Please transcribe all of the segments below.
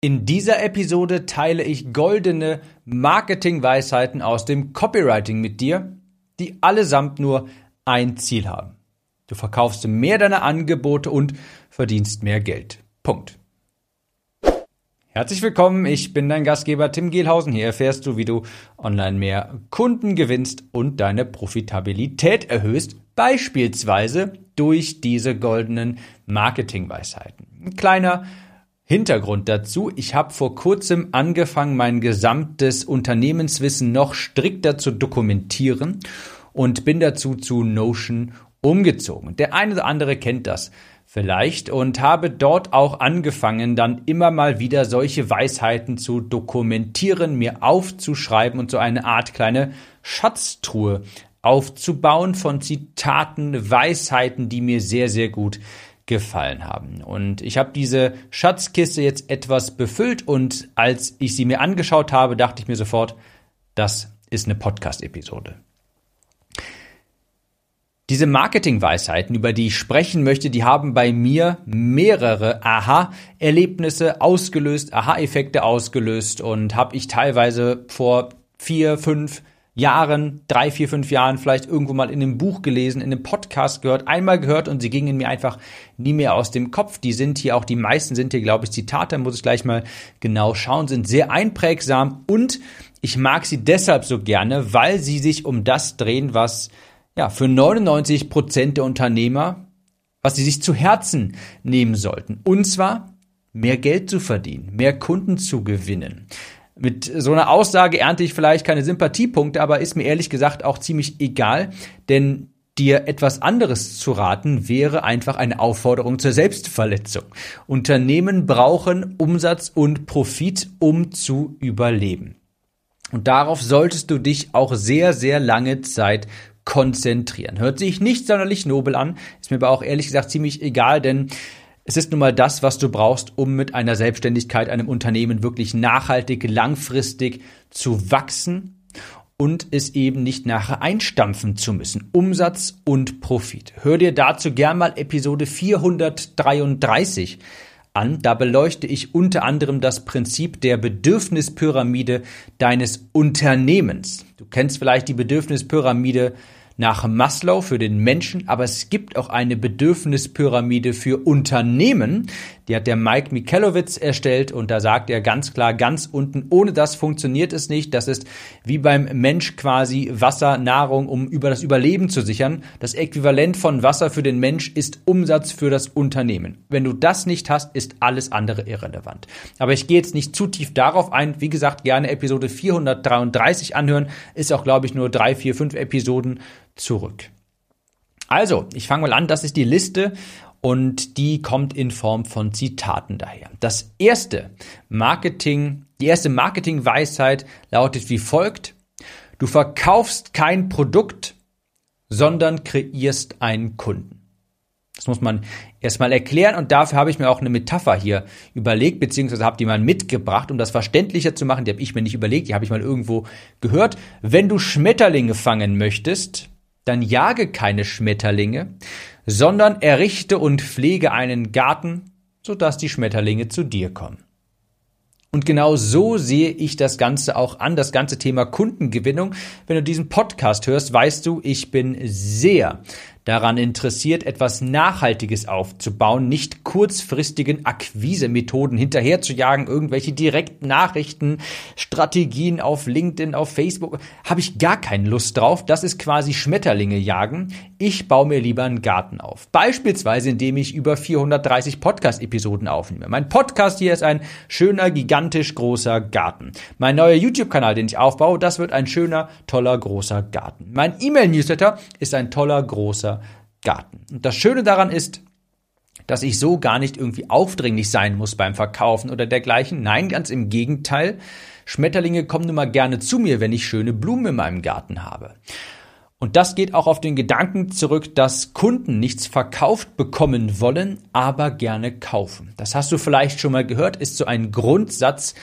In dieser Episode teile ich goldene Marketingweisheiten aus dem Copywriting mit dir, die allesamt nur ein Ziel haben. Du verkaufst mehr deiner Angebote und verdienst mehr Geld. Punkt. Herzlich willkommen, ich bin dein Gastgeber Tim Gehlhausen. Hier erfährst du, wie du online mehr Kunden gewinnst und deine Profitabilität erhöhst, beispielsweise durch diese goldenen Marketingweisheiten. Ein kleiner Hintergrund dazu. Ich habe vor kurzem angefangen, mein gesamtes Unternehmenswissen noch strikter zu dokumentieren und bin dazu zu Notion umgezogen. Der eine oder andere kennt das vielleicht und habe dort auch angefangen, dann immer mal wieder solche Weisheiten zu dokumentieren, mir aufzuschreiben und so eine Art kleine Schatztruhe aufzubauen von Zitaten, Weisheiten, die mir sehr, sehr gut gefallen haben. Und ich habe diese Schatzkiste jetzt etwas befüllt und als ich sie mir angeschaut habe, dachte ich mir sofort, das ist eine Podcast-Episode. Diese Marketingweisheiten, über die ich sprechen möchte, die haben bei mir mehrere Aha-Erlebnisse ausgelöst, Aha-Effekte ausgelöst und habe ich teilweise vor vier, fünf, Jahren, drei, vier, fünf Jahren vielleicht irgendwo mal in einem Buch gelesen, in einem Podcast gehört, einmal gehört und sie gingen mir einfach nie mehr aus dem Kopf. Die sind hier auch, die meisten sind hier, glaube ich, Zitate, muss ich gleich mal genau schauen, sind sehr einprägsam und ich mag sie deshalb so gerne, weil sie sich um das drehen, was ja für 99 Prozent der Unternehmer, was sie sich zu Herzen nehmen sollten. Und zwar mehr Geld zu verdienen, mehr Kunden zu gewinnen. Mit so einer Aussage ernte ich vielleicht keine Sympathiepunkte, aber ist mir ehrlich gesagt auch ziemlich egal, denn dir etwas anderes zu raten wäre einfach eine Aufforderung zur Selbstverletzung. Unternehmen brauchen Umsatz und Profit, um zu überleben. Und darauf solltest du dich auch sehr, sehr lange Zeit konzentrieren. Hört sich nicht sonderlich nobel an, ist mir aber auch ehrlich gesagt ziemlich egal, denn es ist nun mal das, was du brauchst, um mit einer Selbstständigkeit, einem Unternehmen wirklich nachhaltig, langfristig zu wachsen und es eben nicht nachher einstampfen zu müssen. Umsatz und Profit. Hör dir dazu gern mal Episode 433 an. Da beleuchte ich unter anderem das Prinzip der Bedürfnispyramide deines Unternehmens. Du kennst vielleicht die Bedürfnispyramide nach Maslow für den Menschen, aber es gibt auch eine Bedürfnispyramide für Unternehmen. Die hat der Mike Michalowitz erstellt und da sagt er ganz klar, ganz unten, ohne das funktioniert es nicht. Das ist wie beim Mensch quasi Wasser, Nahrung, um über das Überleben zu sichern. Das Äquivalent von Wasser für den Mensch ist Umsatz für das Unternehmen. Wenn du das nicht hast, ist alles andere irrelevant. Aber ich gehe jetzt nicht zu tief darauf ein. Wie gesagt, gerne Episode 433 anhören. Ist auch, glaube ich, nur drei, vier, fünf Episoden zurück. Also, ich fange mal an, das ist die Liste und die kommt in Form von Zitaten daher. Das erste Marketing, die erste Marketingweisheit lautet wie folgt: Du verkaufst kein Produkt, sondern kreierst einen Kunden. Das muss man erstmal erklären und dafür habe ich mir auch eine Metapher hier überlegt, beziehungsweise habe die mal mitgebracht, um das verständlicher zu machen. Die habe ich mir nicht überlegt, die habe ich mal irgendwo gehört. Wenn du Schmetterlinge fangen möchtest, dann jage keine Schmetterlinge, sondern errichte und pflege einen Garten, sodass die Schmetterlinge zu dir kommen. Und genau so sehe ich das Ganze auch an, das ganze Thema Kundengewinnung. Wenn du diesen Podcast hörst, weißt du, ich bin sehr daran interessiert, etwas Nachhaltiges aufzubauen, nicht kurzfristigen Akquisemethoden hinterherzujagen, irgendwelche Direktnachrichten, Strategien auf LinkedIn, auf Facebook, habe ich gar keine Lust drauf. Das ist quasi Schmetterlinge jagen. Ich baue mir lieber einen Garten auf. Beispielsweise, indem ich über 430 Podcast-Episoden aufnehme. Mein Podcast hier ist ein schöner, gigantisch großer Garten. Mein neuer YouTube-Kanal, den ich aufbaue, das wird ein schöner, toller, großer Garten. Mein E-Mail-Newsletter ist ein toller, großer Garten. Und das Schöne daran ist, dass ich so gar nicht irgendwie aufdringlich sein muss beim Verkaufen oder dergleichen. Nein, ganz im Gegenteil. Schmetterlinge kommen nun mal gerne zu mir, wenn ich schöne Blumen in meinem Garten habe. Und das geht auch auf den Gedanken zurück, dass Kunden nichts verkauft bekommen wollen, aber gerne kaufen. Das hast du vielleicht schon mal gehört, ist so ein Grundsatz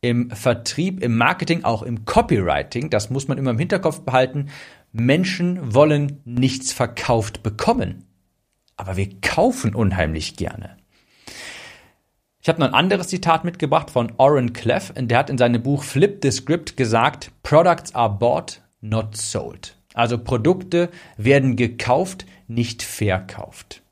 im Vertrieb, im Marketing, auch im Copywriting. Das muss man immer im Hinterkopf behalten. Menschen wollen nichts verkauft bekommen, aber wir kaufen unheimlich gerne. Ich habe noch ein anderes Zitat mitgebracht von Oren Cleff, der hat in seinem Buch Flip the Script gesagt, Products are bought, not sold. Also Produkte werden gekauft, nicht verkauft.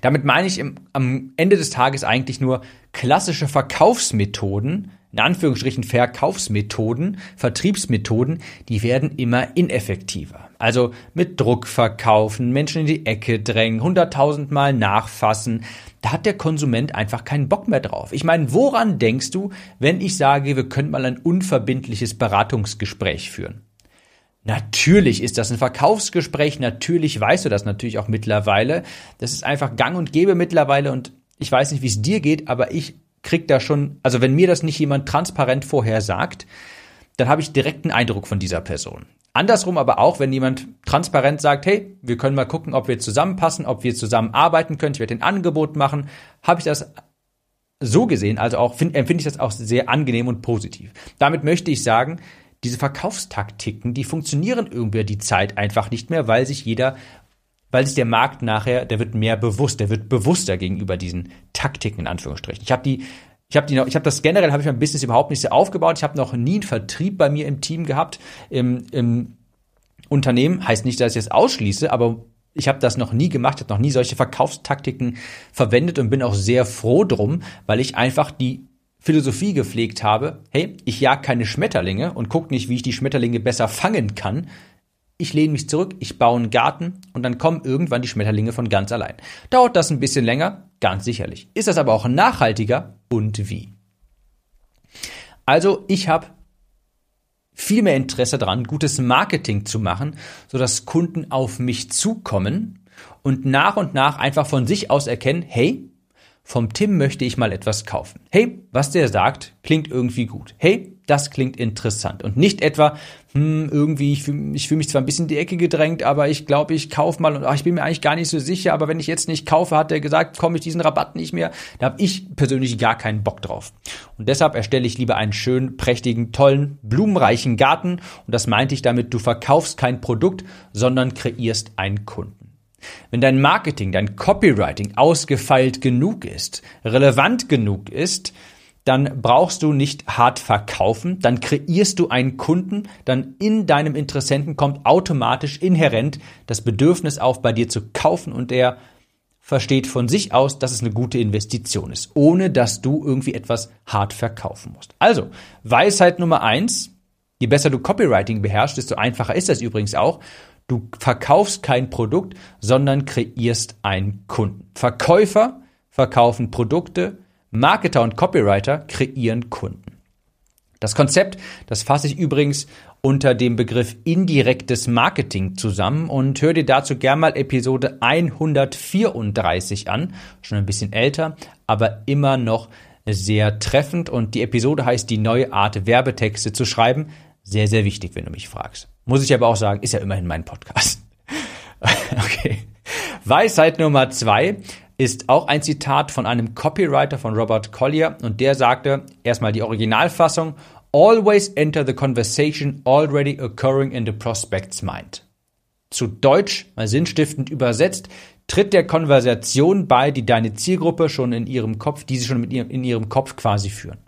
Damit meine ich im, am Ende des Tages eigentlich nur klassische Verkaufsmethoden, in Anführungsstrichen Verkaufsmethoden, Vertriebsmethoden, die werden immer ineffektiver. Also mit Druck verkaufen, Menschen in die Ecke drängen, hunderttausendmal nachfassen. Da hat der Konsument einfach keinen Bock mehr drauf. Ich meine, woran denkst du, wenn ich sage, wir können mal ein unverbindliches Beratungsgespräch führen? Natürlich ist das ein Verkaufsgespräch, natürlich weißt du das natürlich auch mittlerweile. Das ist einfach gang und gäbe mittlerweile und ich weiß nicht, wie es dir geht, aber ich krieg da schon, also wenn mir das nicht jemand transparent vorher sagt, dann habe ich direkt einen Eindruck von dieser Person. Andersrum aber auch, wenn jemand transparent sagt, hey, wir können mal gucken, ob wir zusammenpassen, ob wir zusammen arbeiten können, ich werde ein Angebot machen, habe ich das so gesehen, also auch empfinde ich das auch sehr angenehm und positiv. Damit möchte ich sagen, diese Verkaufstaktiken, die funktionieren irgendwie die Zeit einfach nicht mehr, weil sich jeder, weil sich der Markt nachher, der wird mehr bewusst, der wird bewusster gegenüber diesen Taktiken in Anführungsstrichen. Ich habe die ich habe habe das generell habe ich mein Business überhaupt nicht so aufgebaut. Ich habe noch nie einen Vertrieb bei mir im Team gehabt im, im Unternehmen. Heißt nicht, dass ich es ausschließe, aber ich habe das noch nie gemacht, habe noch nie solche Verkaufstaktiken verwendet und bin auch sehr froh drum, weil ich einfach die Philosophie gepflegt habe, hey, ich jag keine Schmetterlinge und guck nicht, wie ich die Schmetterlinge besser fangen kann. Ich lehne mich zurück, ich baue einen Garten und dann kommen irgendwann die Schmetterlinge von ganz allein. Dauert das ein bisschen länger? Ganz sicherlich. Ist das aber auch nachhaltiger? Und wie? Also, ich habe viel mehr Interesse daran, gutes Marketing zu machen, sodass Kunden auf mich zukommen und nach und nach einfach von sich aus erkennen, hey, vom Tim möchte ich mal etwas kaufen. Hey, was der sagt, klingt irgendwie gut. Hey, das klingt interessant. Und nicht etwa, hm, irgendwie, ich fühle fühl mich zwar ein bisschen in die Ecke gedrängt, aber ich glaube, ich kaufe mal und ach, ich bin mir eigentlich gar nicht so sicher, aber wenn ich jetzt nicht kaufe, hat er gesagt, komme ich diesen Rabatt nicht mehr. Da habe ich persönlich gar keinen Bock drauf. Und deshalb erstelle ich lieber einen schönen, prächtigen, tollen, blumenreichen Garten. Und das meinte ich damit, du verkaufst kein Produkt, sondern kreierst einen Kunden. Wenn dein Marketing, dein Copywriting ausgefeilt genug ist, relevant genug ist, dann brauchst du nicht hart verkaufen, dann kreierst du einen Kunden, dann in deinem Interessenten kommt automatisch inhärent das Bedürfnis auf, bei dir zu kaufen und er versteht von sich aus, dass es eine gute Investition ist, ohne dass du irgendwie etwas hart verkaufen musst. Also, Weisheit Nummer eins, je besser du Copywriting beherrschst, desto einfacher ist das übrigens auch. Du verkaufst kein Produkt, sondern kreierst einen Kunden. Verkäufer verkaufen Produkte, Marketer und Copywriter kreieren Kunden. Das Konzept, das fasse ich übrigens unter dem Begriff indirektes Marketing zusammen und hör dir dazu gern mal Episode 134 an. Schon ein bisschen älter, aber immer noch sehr treffend und die Episode heißt die neue Art Werbetexte zu schreiben. Sehr, sehr wichtig, wenn du mich fragst. Muss ich aber auch sagen, ist ja immerhin mein Podcast. okay. Weisheit Nummer zwei ist auch ein Zitat von einem Copywriter von Robert Collier und der sagte erstmal die Originalfassung Always enter the conversation already occurring in the prospect's mind. Zu Deutsch, mal sinnstiftend übersetzt, tritt der Konversation bei, die deine Zielgruppe schon in ihrem Kopf, die sie schon in ihrem Kopf quasi führen.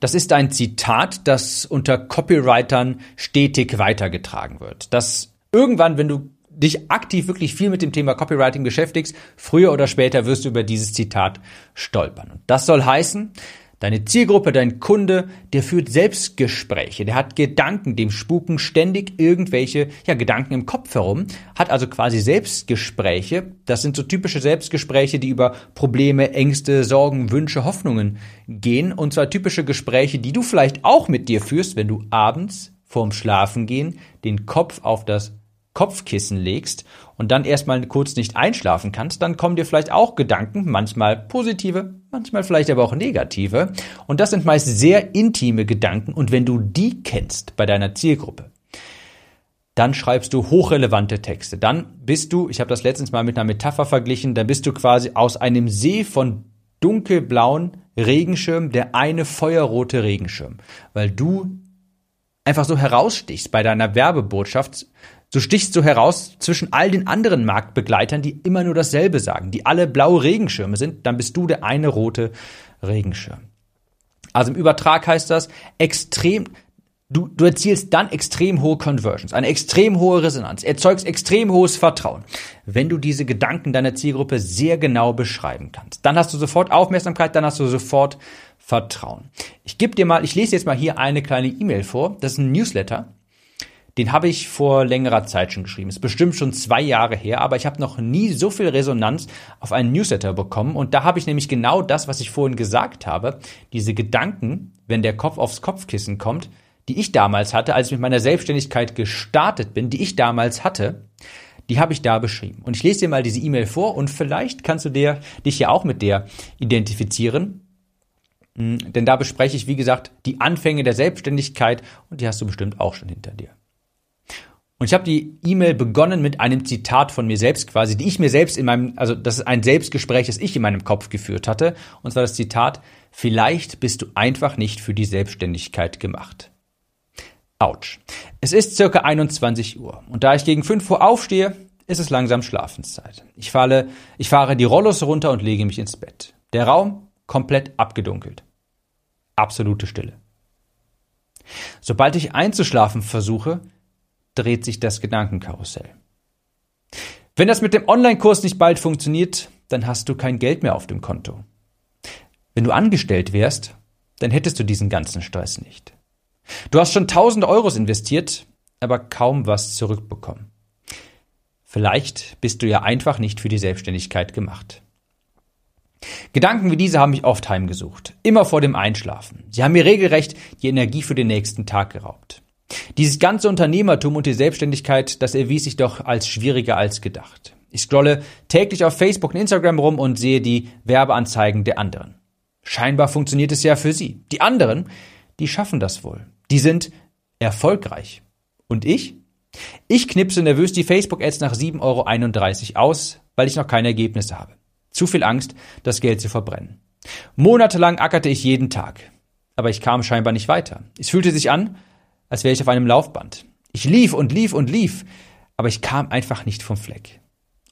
Das ist ein Zitat, das unter Copywritern stetig weitergetragen wird. Das irgendwann, wenn du dich aktiv wirklich viel mit dem Thema Copywriting beschäftigst, früher oder später wirst du über dieses Zitat stolpern. Und das soll heißen, Deine Zielgruppe, dein Kunde, der führt Selbstgespräche, der hat Gedanken, dem spuken ständig irgendwelche ja, Gedanken im Kopf herum, hat also quasi Selbstgespräche. Das sind so typische Selbstgespräche, die über Probleme, Ängste, Sorgen, Wünsche, Hoffnungen gehen. Und zwar typische Gespräche, die du vielleicht auch mit dir führst, wenn du abends vorm Schlafengehen den Kopf auf das Kopfkissen legst und dann erstmal kurz nicht einschlafen kannst, dann kommen dir vielleicht auch Gedanken, manchmal positive, manchmal vielleicht aber auch negative. Und das sind meist sehr intime Gedanken. Und wenn du die kennst bei deiner Zielgruppe, dann schreibst du hochrelevante Texte. Dann bist du, ich habe das letztens mal mit einer Metapher verglichen, dann bist du quasi aus einem See von dunkelblauen Regenschirm der eine feuerrote Regenschirm, weil du einfach so herausstichst bei deiner Werbebotschaft, Du stichst so heraus zwischen all den anderen Marktbegleitern, die immer nur dasselbe sagen, die alle blaue Regenschirme sind, dann bist du der eine rote Regenschirm. Also im Übertrag heißt das extrem, du, du erzielst dann extrem hohe Conversions, eine extrem hohe Resonanz, erzeugst extrem hohes Vertrauen, wenn du diese Gedanken deiner Zielgruppe sehr genau beschreiben kannst. Dann hast du sofort Aufmerksamkeit, dann hast du sofort Vertrauen. Ich gebe dir mal, ich lese jetzt mal hier eine kleine E-Mail vor. Das ist ein Newsletter. Den habe ich vor längerer Zeit schon geschrieben. Ist bestimmt schon zwei Jahre her, aber ich habe noch nie so viel Resonanz auf einen Newsletter bekommen. Und da habe ich nämlich genau das, was ich vorhin gesagt habe, diese Gedanken, wenn der Kopf aufs Kopfkissen kommt, die ich damals hatte, als ich mit meiner Selbstständigkeit gestartet bin, die ich damals hatte, die habe ich da beschrieben. Und ich lese dir mal diese E-Mail vor und vielleicht kannst du dir, dich ja auch mit der identifizieren. Hm, denn da bespreche ich, wie gesagt, die Anfänge der Selbstständigkeit und die hast du bestimmt auch schon hinter dir. Und ich habe die E-Mail begonnen mit einem Zitat von mir selbst quasi, die ich mir selbst in meinem, also das ist ein Selbstgespräch, das ich in meinem Kopf geführt hatte. Und zwar das Zitat, vielleicht bist du einfach nicht für die Selbstständigkeit gemacht. Autsch. Es ist circa 21 Uhr. Und da ich gegen 5 Uhr aufstehe, ist es langsam Schlafenszeit. Ich falle, ich fahre die Rollos runter und lege mich ins Bett. Der Raum komplett abgedunkelt. Absolute Stille. Sobald ich einzuschlafen versuche, dreht sich das Gedankenkarussell. Wenn das mit dem Online-Kurs nicht bald funktioniert, dann hast du kein Geld mehr auf dem Konto. Wenn du angestellt wärst, dann hättest du diesen ganzen Stress nicht. Du hast schon tausende Euros investiert, aber kaum was zurückbekommen. Vielleicht bist du ja einfach nicht für die Selbstständigkeit gemacht. Gedanken wie diese haben mich oft heimgesucht, immer vor dem Einschlafen. Sie haben mir regelrecht die Energie für den nächsten Tag geraubt. Dieses ganze Unternehmertum und die Selbstständigkeit, das erwies sich doch als schwieriger als gedacht. Ich scrolle täglich auf Facebook und Instagram rum und sehe die Werbeanzeigen der anderen. Scheinbar funktioniert es ja für sie. Die anderen, die schaffen das wohl. Die sind erfolgreich. Und ich? Ich knipse nervös die Facebook-Ads nach 7,31 Euro aus, weil ich noch keine Ergebnisse habe. Zu viel Angst, das Geld zu verbrennen. Monatelang ackerte ich jeden Tag. Aber ich kam scheinbar nicht weiter. Es fühlte sich an, als wäre ich auf einem Laufband. Ich lief und lief und lief, aber ich kam einfach nicht vom Fleck.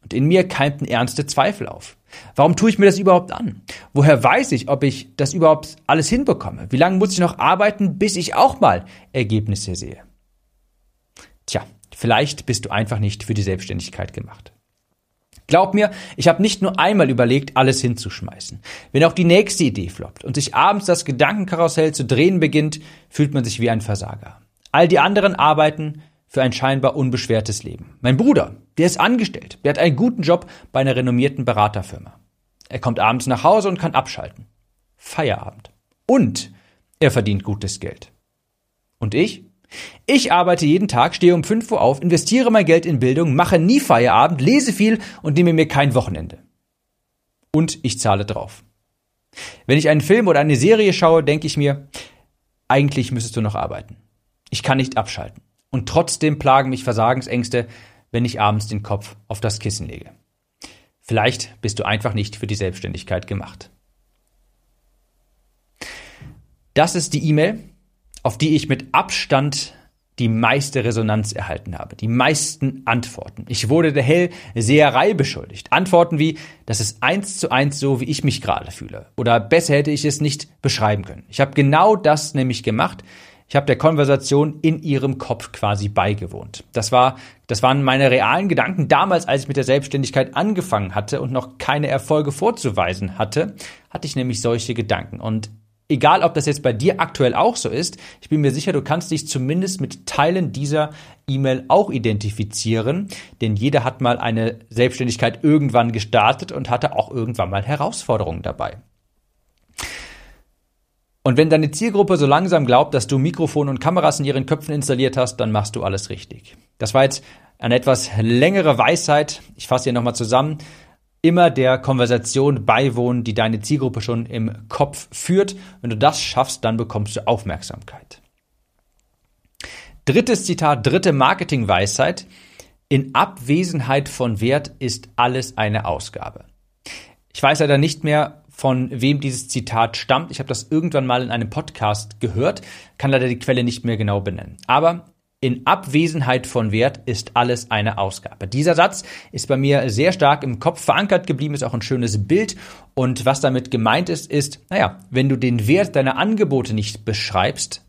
Und in mir keimten ernste Zweifel auf. Warum tue ich mir das überhaupt an? Woher weiß ich, ob ich das überhaupt alles hinbekomme? Wie lange muss ich noch arbeiten, bis ich auch mal Ergebnisse sehe? Tja, vielleicht bist du einfach nicht für die Selbstständigkeit gemacht. Glaub mir, ich habe nicht nur einmal überlegt, alles hinzuschmeißen. Wenn auch die nächste Idee floppt und sich abends das Gedankenkarussell zu drehen beginnt, fühlt man sich wie ein Versager. All die anderen arbeiten für ein scheinbar unbeschwertes Leben. Mein Bruder, der ist angestellt, der hat einen guten Job bei einer renommierten Beraterfirma. Er kommt abends nach Hause und kann abschalten. Feierabend. Und er verdient gutes Geld. Und ich? Ich arbeite jeden Tag, stehe um 5 Uhr auf, investiere mein Geld in Bildung, mache nie Feierabend, lese viel und nehme mir kein Wochenende. Und ich zahle drauf. Wenn ich einen Film oder eine Serie schaue, denke ich mir, eigentlich müsstest du noch arbeiten. Ich kann nicht abschalten. Und trotzdem plagen mich Versagensängste, wenn ich abends den Kopf auf das Kissen lege. Vielleicht bist du einfach nicht für die Selbstständigkeit gemacht. Das ist die E-Mail, auf die ich mit Abstand die meiste Resonanz erhalten habe, die meisten Antworten. Ich wurde der Hellseherei beschuldigt. Antworten wie, das ist eins zu eins so, wie ich mich gerade fühle. Oder besser hätte ich es nicht beschreiben können. Ich habe genau das nämlich gemacht. Ich habe der Konversation in ihrem Kopf quasi beigewohnt. Das war, das waren meine realen Gedanken damals, als ich mit der Selbstständigkeit angefangen hatte und noch keine Erfolge vorzuweisen hatte, hatte ich nämlich solche Gedanken. Und egal, ob das jetzt bei dir aktuell auch so ist, ich bin mir sicher, du kannst dich zumindest mit Teilen dieser E-Mail auch identifizieren, denn jeder hat mal eine Selbstständigkeit irgendwann gestartet und hatte auch irgendwann mal Herausforderungen dabei. Und wenn deine Zielgruppe so langsam glaubt, dass du Mikrofon und Kameras in ihren Köpfen installiert hast, dann machst du alles richtig. Das war jetzt eine etwas längere Weisheit. Ich fasse hier nochmal zusammen. Immer der Konversation beiwohnen, die deine Zielgruppe schon im Kopf führt. Wenn du das schaffst, dann bekommst du Aufmerksamkeit. Drittes Zitat, dritte Marketingweisheit. In Abwesenheit von Wert ist alles eine Ausgabe. Ich weiß leider nicht mehr, von wem dieses Zitat stammt. Ich habe das irgendwann mal in einem Podcast gehört, kann leider die Quelle nicht mehr genau benennen. Aber In Abwesenheit von Wert ist alles eine Ausgabe. Dieser Satz ist bei mir sehr stark im Kopf verankert geblieben, ist auch ein schönes Bild. Und was damit gemeint ist, ist, naja, wenn du den Wert deiner Angebote nicht beschreibst,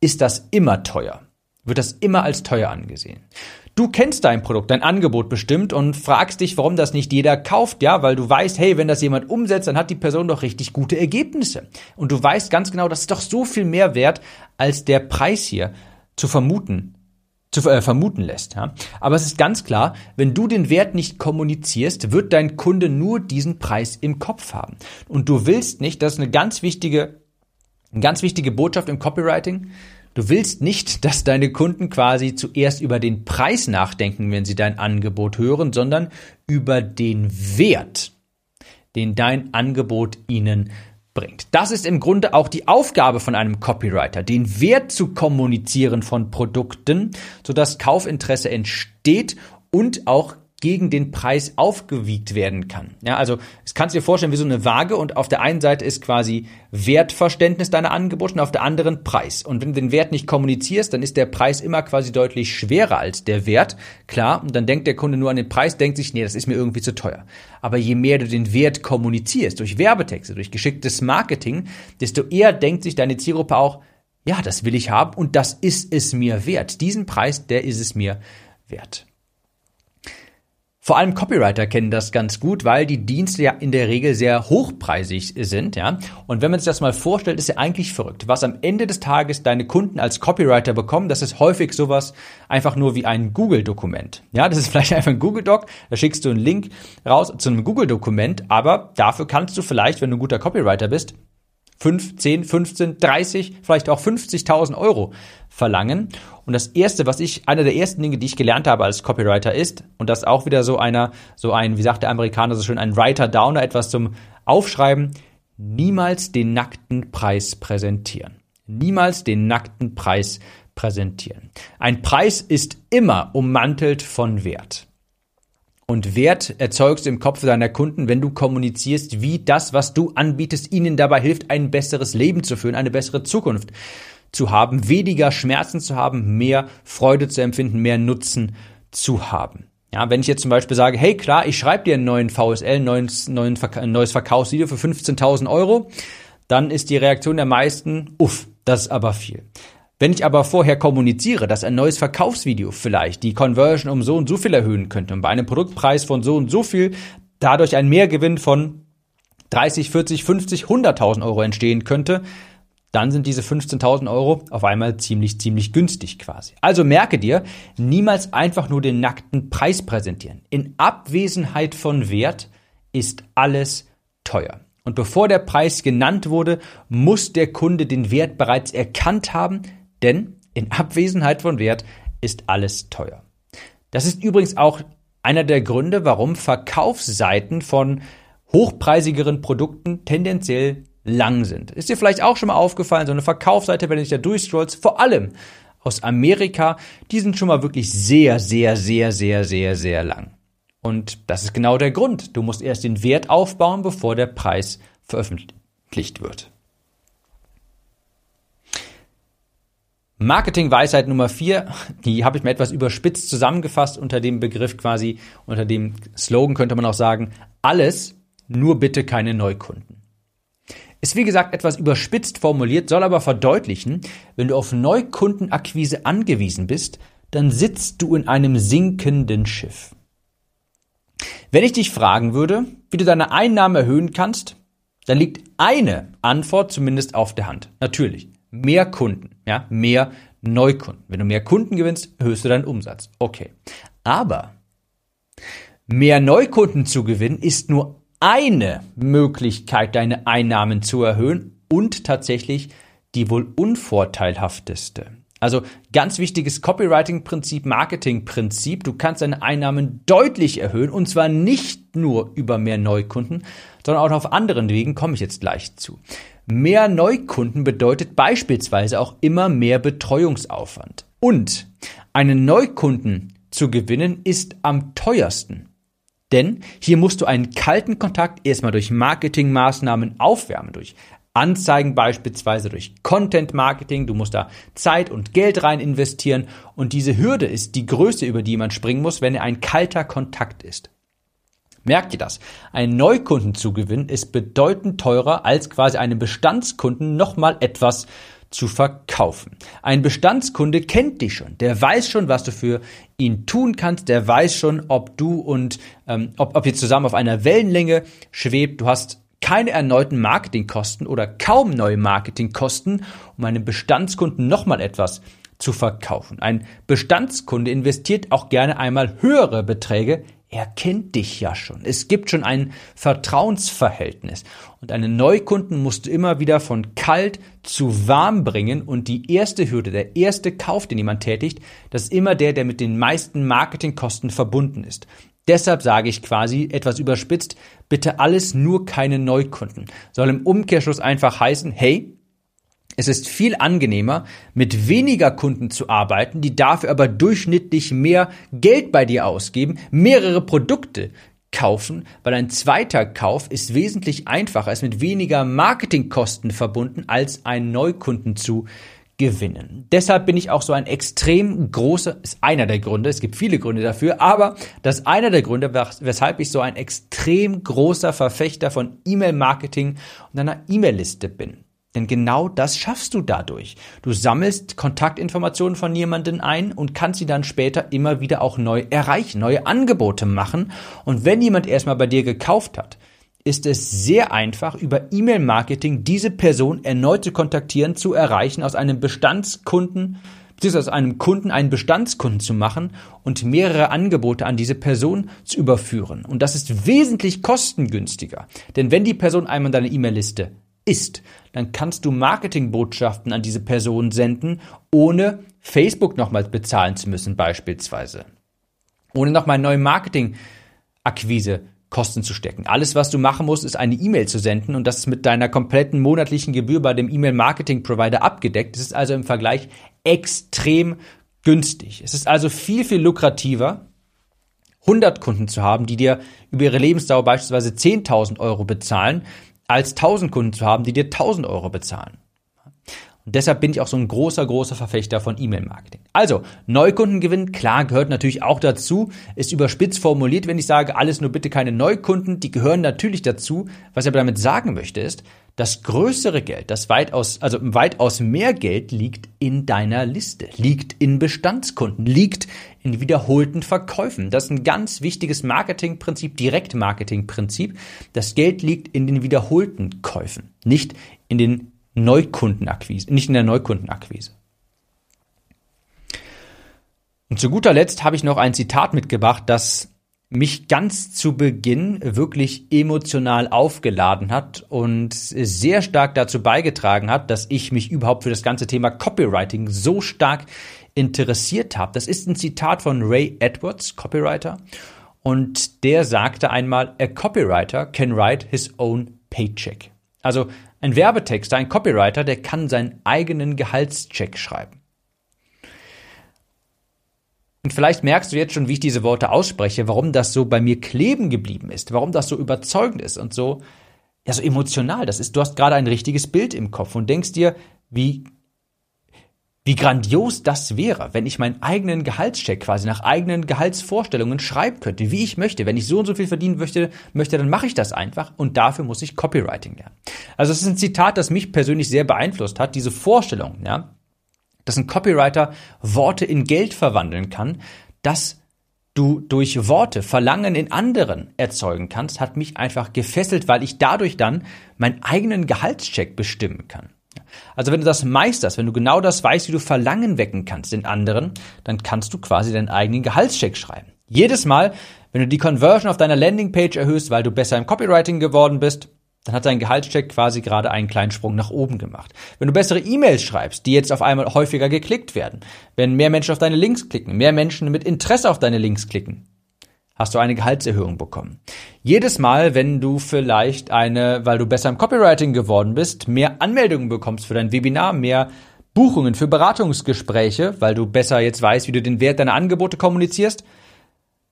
ist das immer teuer. Wird das immer als teuer angesehen. Du kennst dein Produkt, dein Angebot bestimmt und fragst dich, warum das nicht jeder kauft, ja, weil du weißt, hey, wenn das jemand umsetzt, dann hat die Person doch richtig gute Ergebnisse. Und du weißt ganz genau, das ist doch so viel mehr wert als der Preis hier zu vermuten zu äh, vermuten lässt. Ja? Aber es ist ganz klar, wenn du den Wert nicht kommunizierst, wird dein Kunde nur diesen Preis im Kopf haben. Und du willst nicht, das ist eine ganz wichtige, eine ganz wichtige Botschaft im Copywriting. Du willst nicht, dass deine Kunden quasi zuerst über den Preis nachdenken, wenn sie dein Angebot hören, sondern über den Wert, den dein Angebot ihnen bringt. Das ist im Grunde auch die Aufgabe von einem Copywriter, den Wert zu kommunizieren von Produkten, sodass Kaufinteresse entsteht und auch gegen den Preis aufgewiegt werden kann. Ja, also es kannst dir vorstellen wie so eine Waage und auf der einen Seite ist quasi Wertverständnis deiner Angebote und auf der anderen Preis. Und wenn du den Wert nicht kommunizierst, dann ist der Preis immer quasi deutlich schwerer als der Wert. Klar, und dann denkt der Kunde nur an den Preis, denkt sich, nee, das ist mir irgendwie zu teuer. Aber je mehr du den Wert kommunizierst, durch Werbetexte, durch geschicktes Marketing, desto eher denkt sich deine Zielgruppe auch, ja, das will ich haben und das ist es mir wert. Diesen Preis, der ist es mir wert. Vor allem Copywriter kennen das ganz gut, weil die Dienste ja in der Regel sehr hochpreisig sind, ja. Und wenn man sich das mal vorstellt, ist ja eigentlich verrückt. Was am Ende des Tages deine Kunden als Copywriter bekommen, das ist häufig sowas einfach nur wie ein Google-Dokument. Ja, das ist vielleicht einfach ein Google-Doc, da schickst du einen Link raus zu einem Google-Dokument, aber dafür kannst du vielleicht, wenn du ein guter Copywriter bist, 5, 10, 15, 30, vielleicht auch 50.000 Euro verlangen. Und das erste, was ich, einer der ersten Dinge, die ich gelernt habe als Copywriter ist, und das auch wieder so einer, so ein, wie sagt der Amerikaner so schön, ein Writer-Downer, etwas zum Aufschreiben, niemals den nackten Preis präsentieren. Niemals den nackten Preis präsentieren. Ein Preis ist immer ummantelt von Wert. Und Wert erzeugst du im Kopf deiner Kunden, wenn du kommunizierst, wie das, was du anbietest, ihnen dabei hilft, ein besseres Leben zu führen, eine bessere Zukunft zu haben, weniger Schmerzen zu haben, mehr Freude zu empfinden, mehr Nutzen zu haben. Ja, wenn ich jetzt zum Beispiel sage, hey klar, ich schreibe dir einen neuen VSL, ein neues, Verkaufsvideo für 15.000 Euro, dann ist die Reaktion der meisten, uff, das ist aber viel. Wenn ich aber vorher kommuniziere, dass ein neues Verkaufsvideo vielleicht die Conversion um so und so viel erhöhen könnte und bei einem Produktpreis von so und so viel dadurch ein Mehrgewinn von 30, 40, 50, 100.000 Euro entstehen könnte, dann sind diese 15.000 Euro auf einmal ziemlich, ziemlich günstig quasi. Also merke dir, niemals einfach nur den nackten Preis präsentieren. In Abwesenheit von Wert ist alles teuer. Und bevor der Preis genannt wurde, muss der Kunde den Wert bereits erkannt haben, denn in Abwesenheit von Wert ist alles teuer. Das ist übrigens auch einer der Gründe, warum Verkaufsseiten von hochpreisigeren Produkten tendenziell lang sind. Ist dir vielleicht auch schon mal aufgefallen, so eine Verkaufsseite, wenn du dich da durchscrollst, vor allem aus Amerika, die sind schon mal wirklich sehr, sehr, sehr, sehr, sehr, sehr lang. Und das ist genau der Grund. Du musst erst den Wert aufbauen, bevor der Preis veröffentlicht wird. Marketing-Weisheit Nummer vier, die habe ich mir etwas überspitzt zusammengefasst unter dem Begriff quasi, unter dem Slogan könnte man auch sagen, alles, nur bitte keine Neukunden. Ist wie gesagt etwas überspitzt formuliert, soll aber verdeutlichen, wenn du auf Neukundenakquise angewiesen bist, dann sitzt du in einem sinkenden Schiff. Wenn ich dich fragen würde, wie du deine Einnahmen erhöhen kannst, dann liegt eine Antwort zumindest auf der Hand. Natürlich mehr Kunden, ja, mehr Neukunden. Wenn du mehr Kunden gewinnst, erhöhst du deinen Umsatz. Okay. Aber mehr Neukunden zu gewinnen ist nur eine Möglichkeit, deine Einnahmen zu erhöhen und tatsächlich die wohl unvorteilhafteste. Also ganz wichtiges Copywriting-Prinzip, Marketing-Prinzip. Du kannst deine Einnahmen deutlich erhöhen und zwar nicht nur über mehr Neukunden, sondern auch auf anderen Wegen, komme ich jetzt gleich zu. Mehr Neukunden bedeutet beispielsweise auch immer mehr Betreuungsaufwand. Und einen Neukunden zu gewinnen ist am teuersten. Denn hier musst du einen kalten Kontakt erstmal durch Marketingmaßnahmen aufwärmen, durch Anzeigen beispielsweise durch Content Marketing. Du musst da Zeit und Geld rein investieren. Und diese Hürde ist die größte, über die man springen muss, wenn er ein kalter Kontakt ist. Merkt ihr das? Ein Neukunden zu gewinnen ist bedeutend teurer als quasi einem Bestandskunden nochmal etwas zu verkaufen. Ein Bestandskunde kennt dich schon, der weiß schon, was du für ihn tun kannst, der weiß schon, ob du und ähm, ob, ob ihr zusammen auf einer Wellenlänge schwebt. Du hast keine erneuten Marketingkosten oder kaum neue Marketingkosten, um einem Bestandskunden nochmal etwas zu verkaufen. Ein Bestandskunde investiert auch gerne einmal höhere Beträge er kennt dich ja schon. Es gibt schon ein Vertrauensverhältnis. Und einen Neukunden musst du immer wieder von kalt zu warm bringen. Und die erste Hürde, der erste Kauf, den jemand tätigt, das ist immer der, der mit den meisten Marketingkosten verbunden ist. Deshalb sage ich quasi etwas überspitzt, bitte alles nur keine Neukunden. Soll im Umkehrschluss einfach heißen, hey, es ist viel angenehmer, mit weniger Kunden zu arbeiten, die dafür aber durchschnittlich mehr Geld bei dir ausgeben, mehrere Produkte kaufen, weil ein zweiter Kauf ist wesentlich einfacher, ist mit weniger Marketingkosten verbunden, als einen Neukunden zu gewinnen. Deshalb bin ich auch so ein extrem großer, ist einer der Gründe, es gibt viele Gründe dafür, aber das ist einer der Gründe, weshalb ich so ein extrem großer Verfechter von E-Mail-Marketing und einer E-Mail-Liste bin. Denn genau das schaffst du dadurch. Du sammelst Kontaktinformationen von jemandem ein und kannst sie dann später immer wieder auch neu erreichen, neue Angebote machen. Und wenn jemand erstmal bei dir gekauft hat, ist es sehr einfach, über E-Mail-Marketing diese Person erneut zu kontaktieren, zu erreichen, aus einem Bestandskunden beziehungsweise aus einem Kunden einen Bestandskunden zu machen und mehrere Angebote an diese Person zu überführen. Und das ist wesentlich kostengünstiger. Denn wenn die Person einmal deine E-Mail-Liste ist, dann kannst du Marketingbotschaften an diese Person senden, ohne Facebook nochmals bezahlen zu müssen beispielsweise. Ohne nochmal neue Marketing-Akquise Kosten zu stecken. Alles, was du machen musst, ist eine E-Mail zu senden und das ist mit deiner kompletten monatlichen Gebühr bei dem E-Mail-Marketing-Provider abgedeckt. Es ist also im Vergleich extrem günstig. Es ist also viel, viel lukrativer, 100 Kunden zu haben, die dir über ihre Lebensdauer beispielsweise 10.000 Euro bezahlen, als 1000 Kunden zu haben, die dir 1000 Euro bezahlen. Und deshalb bin ich auch so ein großer, großer Verfechter von E-Mail-Marketing. Also, Neukundengewinn, klar, gehört natürlich auch dazu, ist überspitzt formuliert, wenn ich sage, alles nur bitte keine Neukunden, die gehören natürlich dazu. Was ich aber damit sagen möchte, ist, das größere Geld, das weitaus, also weitaus mehr Geld liegt in deiner Liste, liegt in Bestandskunden, liegt in wiederholten Verkäufen. Das ist ein ganz wichtiges Marketingprinzip, Direktmarketingprinzip. Das Geld liegt in den wiederholten Käufen, nicht in den Neukundenakquise, nicht in der Neukundenakquise. Und zu guter Letzt habe ich noch ein Zitat mitgebracht, das mich ganz zu Beginn wirklich emotional aufgeladen hat und sehr stark dazu beigetragen hat, dass ich mich überhaupt für das ganze Thema Copywriting so stark interessiert habe. Das ist ein Zitat von Ray Edwards, Copywriter, und der sagte einmal, a copywriter can write his own paycheck. Also ein Werbetexter, ein Copywriter, der kann seinen eigenen Gehaltscheck schreiben. Und vielleicht merkst du jetzt schon, wie ich diese Worte ausspreche, warum das so bei mir kleben geblieben ist, warum das so überzeugend ist und so, ja, so emotional. Das ist, du hast gerade ein richtiges Bild im Kopf und denkst dir, wie, wie grandios das wäre, wenn ich meinen eigenen Gehaltscheck quasi nach eigenen Gehaltsvorstellungen schreiben könnte, wie ich möchte. Wenn ich so und so viel verdienen möchte, möchte, dann mache ich das einfach und dafür muss ich Copywriting lernen. Also es ist ein Zitat, das mich persönlich sehr beeinflusst hat, diese Vorstellung, ja, dass ein Copywriter Worte in Geld verwandeln kann, dass du durch Worte Verlangen in anderen erzeugen kannst, hat mich einfach gefesselt, weil ich dadurch dann meinen eigenen Gehaltscheck bestimmen kann. Also wenn du das meisterst, wenn du genau das weißt, wie du Verlangen wecken kannst in anderen, dann kannst du quasi deinen eigenen Gehaltscheck schreiben. Jedes Mal, wenn du die Conversion auf deiner Landingpage erhöhst, weil du besser im Copywriting geworden bist, dann hat dein Gehaltscheck quasi gerade einen kleinen Sprung nach oben gemacht. Wenn du bessere E-Mails schreibst, die jetzt auf einmal häufiger geklickt werden, wenn mehr Menschen auf deine Links klicken, mehr Menschen mit Interesse auf deine Links klicken, hast du eine Gehaltserhöhung bekommen. Jedes Mal, wenn du vielleicht eine, weil du besser im Copywriting geworden bist, mehr Anmeldungen bekommst für dein Webinar, mehr Buchungen für Beratungsgespräche, weil du besser jetzt weißt, wie du den Wert deiner Angebote kommunizierst,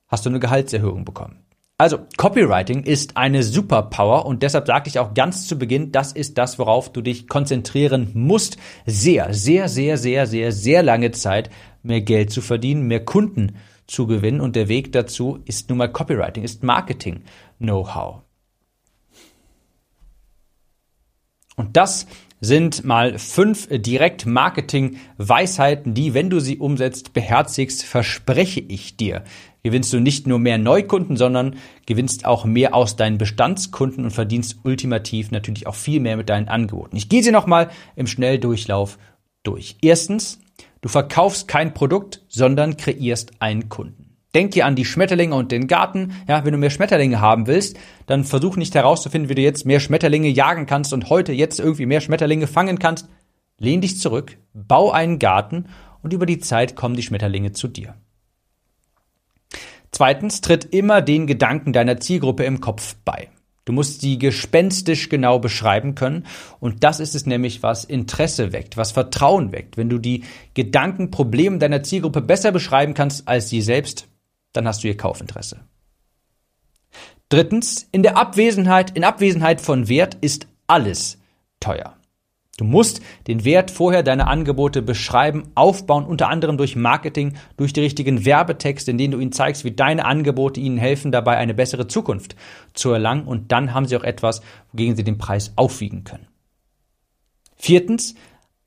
hast du eine Gehaltserhöhung bekommen. Also, Copywriting ist eine Superpower und deshalb sagte ich auch ganz zu Beginn, das ist das, worauf du dich konzentrieren musst, sehr, sehr, sehr, sehr, sehr, sehr lange Zeit mehr Geld zu verdienen, mehr Kunden zu gewinnen und der Weg dazu ist nun mal Copywriting, ist Marketing-Know-how. Und das sind mal fünf Direkt-Marketing-Weisheiten, die, wenn du sie umsetzt, beherzigst, verspreche ich dir, gewinnst du nicht nur mehr Neukunden, sondern gewinnst auch mehr aus deinen Bestandskunden und verdienst ultimativ natürlich auch viel mehr mit deinen Angeboten. Ich gehe sie nochmal im Schnelldurchlauf durch. Erstens, du verkaufst kein Produkt, sondern kreierst einen Kunden. Denk hier an die Schmetterlinge und den Garten. Ja, wenn du mehr Schmetterlinge haben willst, dann versuch nicht herauszufinden, wie du jetzt mehr Schmetterlinge jagen kannst und heute jetzt irgendwie mehr Schmetterlinge fangen kannst. Lehn dich zurück, bau einen Garten und über die Zeit kommen die Schmetterlinge zu dir. Zweitens, tritt immer den Gedanken deiner Zielgruppe im Kopf bei. Du musst sie gespenstisch genau beschreiben können. Und das ist es nämlich, was Interesse weckt, was Vertrauen weckt. Wenn du die Gedanken, Probleme deiner Zielgruppe besser beschreiben kannst als sie selbst, dann hast du ihr Kaufinteresse. Drittens, in der Abwesenheit, in Abwesenheit von Wert ist alles teuer. Du musst den Wert vorher deiner Angebote beschreiben, aufbauen, unter anderem durch Marketing, durch die richtigen Werbetexte, in denen du ihnen zeigst, wie deine Angebote ihnen helfen, dabei eine bessere Zukunft zu erlangen. Und dann haben sie auch etwas, wogegen sie den Preis aufwiegen können. Viertens,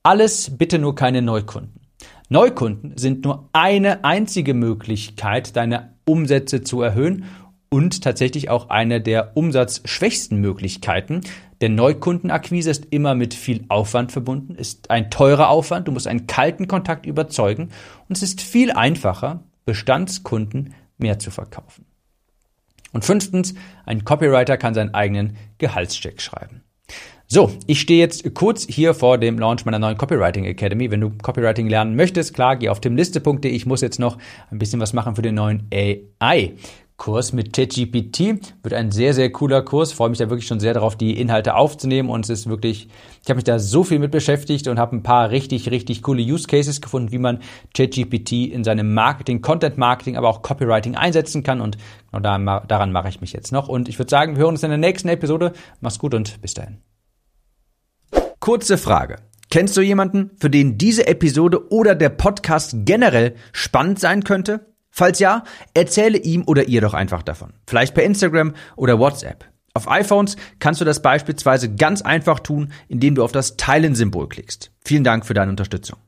alles bitte nur keine Neukunden. Neukunden sind nur eine einzige Möglichkeit, deine Umsätze zu erhöhen und tatsächlich auch eine der umsatzschwächsten Möglichkeiten, denn Neukundenakquise ist immer mit viel Aufwand verbunden, ist ein teurer Aufwand, du musst einen kalten Kontakt überzeugen und es ist viel einfacher, Bestandskunden mehr zu verkaufen. Und fünftens, ein Copywriter kann seinen eigenen Gehaltscheck schreiben. So, ich stehe jetzt kurz hier vor dem Launch meiner neuen Copywriting Academy. Wenn du Copywriting lernen möchtest, klar, geh auf timliste.de. Ich muss jetzt noch ein bisschen was machen für den neuen AI Kurs mit ChatGPT. Wird ein sehr, sehr cooler Kurs. Freue mich da wirklich schon sehr darauf, die Inhalte aufzunehmen. Und es ist wirklich, ich habe mich da so viel mit beschäftigt und habe ein paar richtig, richtig coole Use Cases gefunden, wie man ChatGPT in seinem Marketing, Content Marketing, aber auch Copywriting einsetzen kann. Und genau da, daran mache ich mich jetzt noch. Und ich würde sagen, wir hören uns in der nächsten Episode. Mach's gut und bis dahin. Kurze Frage. Kennst du jemanden, für den diese Episode oder der Podcast generell spannend sein könnte? Falls ja, erzähle ihm oder ihr doch einfach davon. Vielleicht per Instagram oder WhatsApp. Auf iPhones kannst du das beispielsweise ganz einfach tun, indem du auf das Teilen-Symbol klickst. Vielen Dank für deine Unterstützung.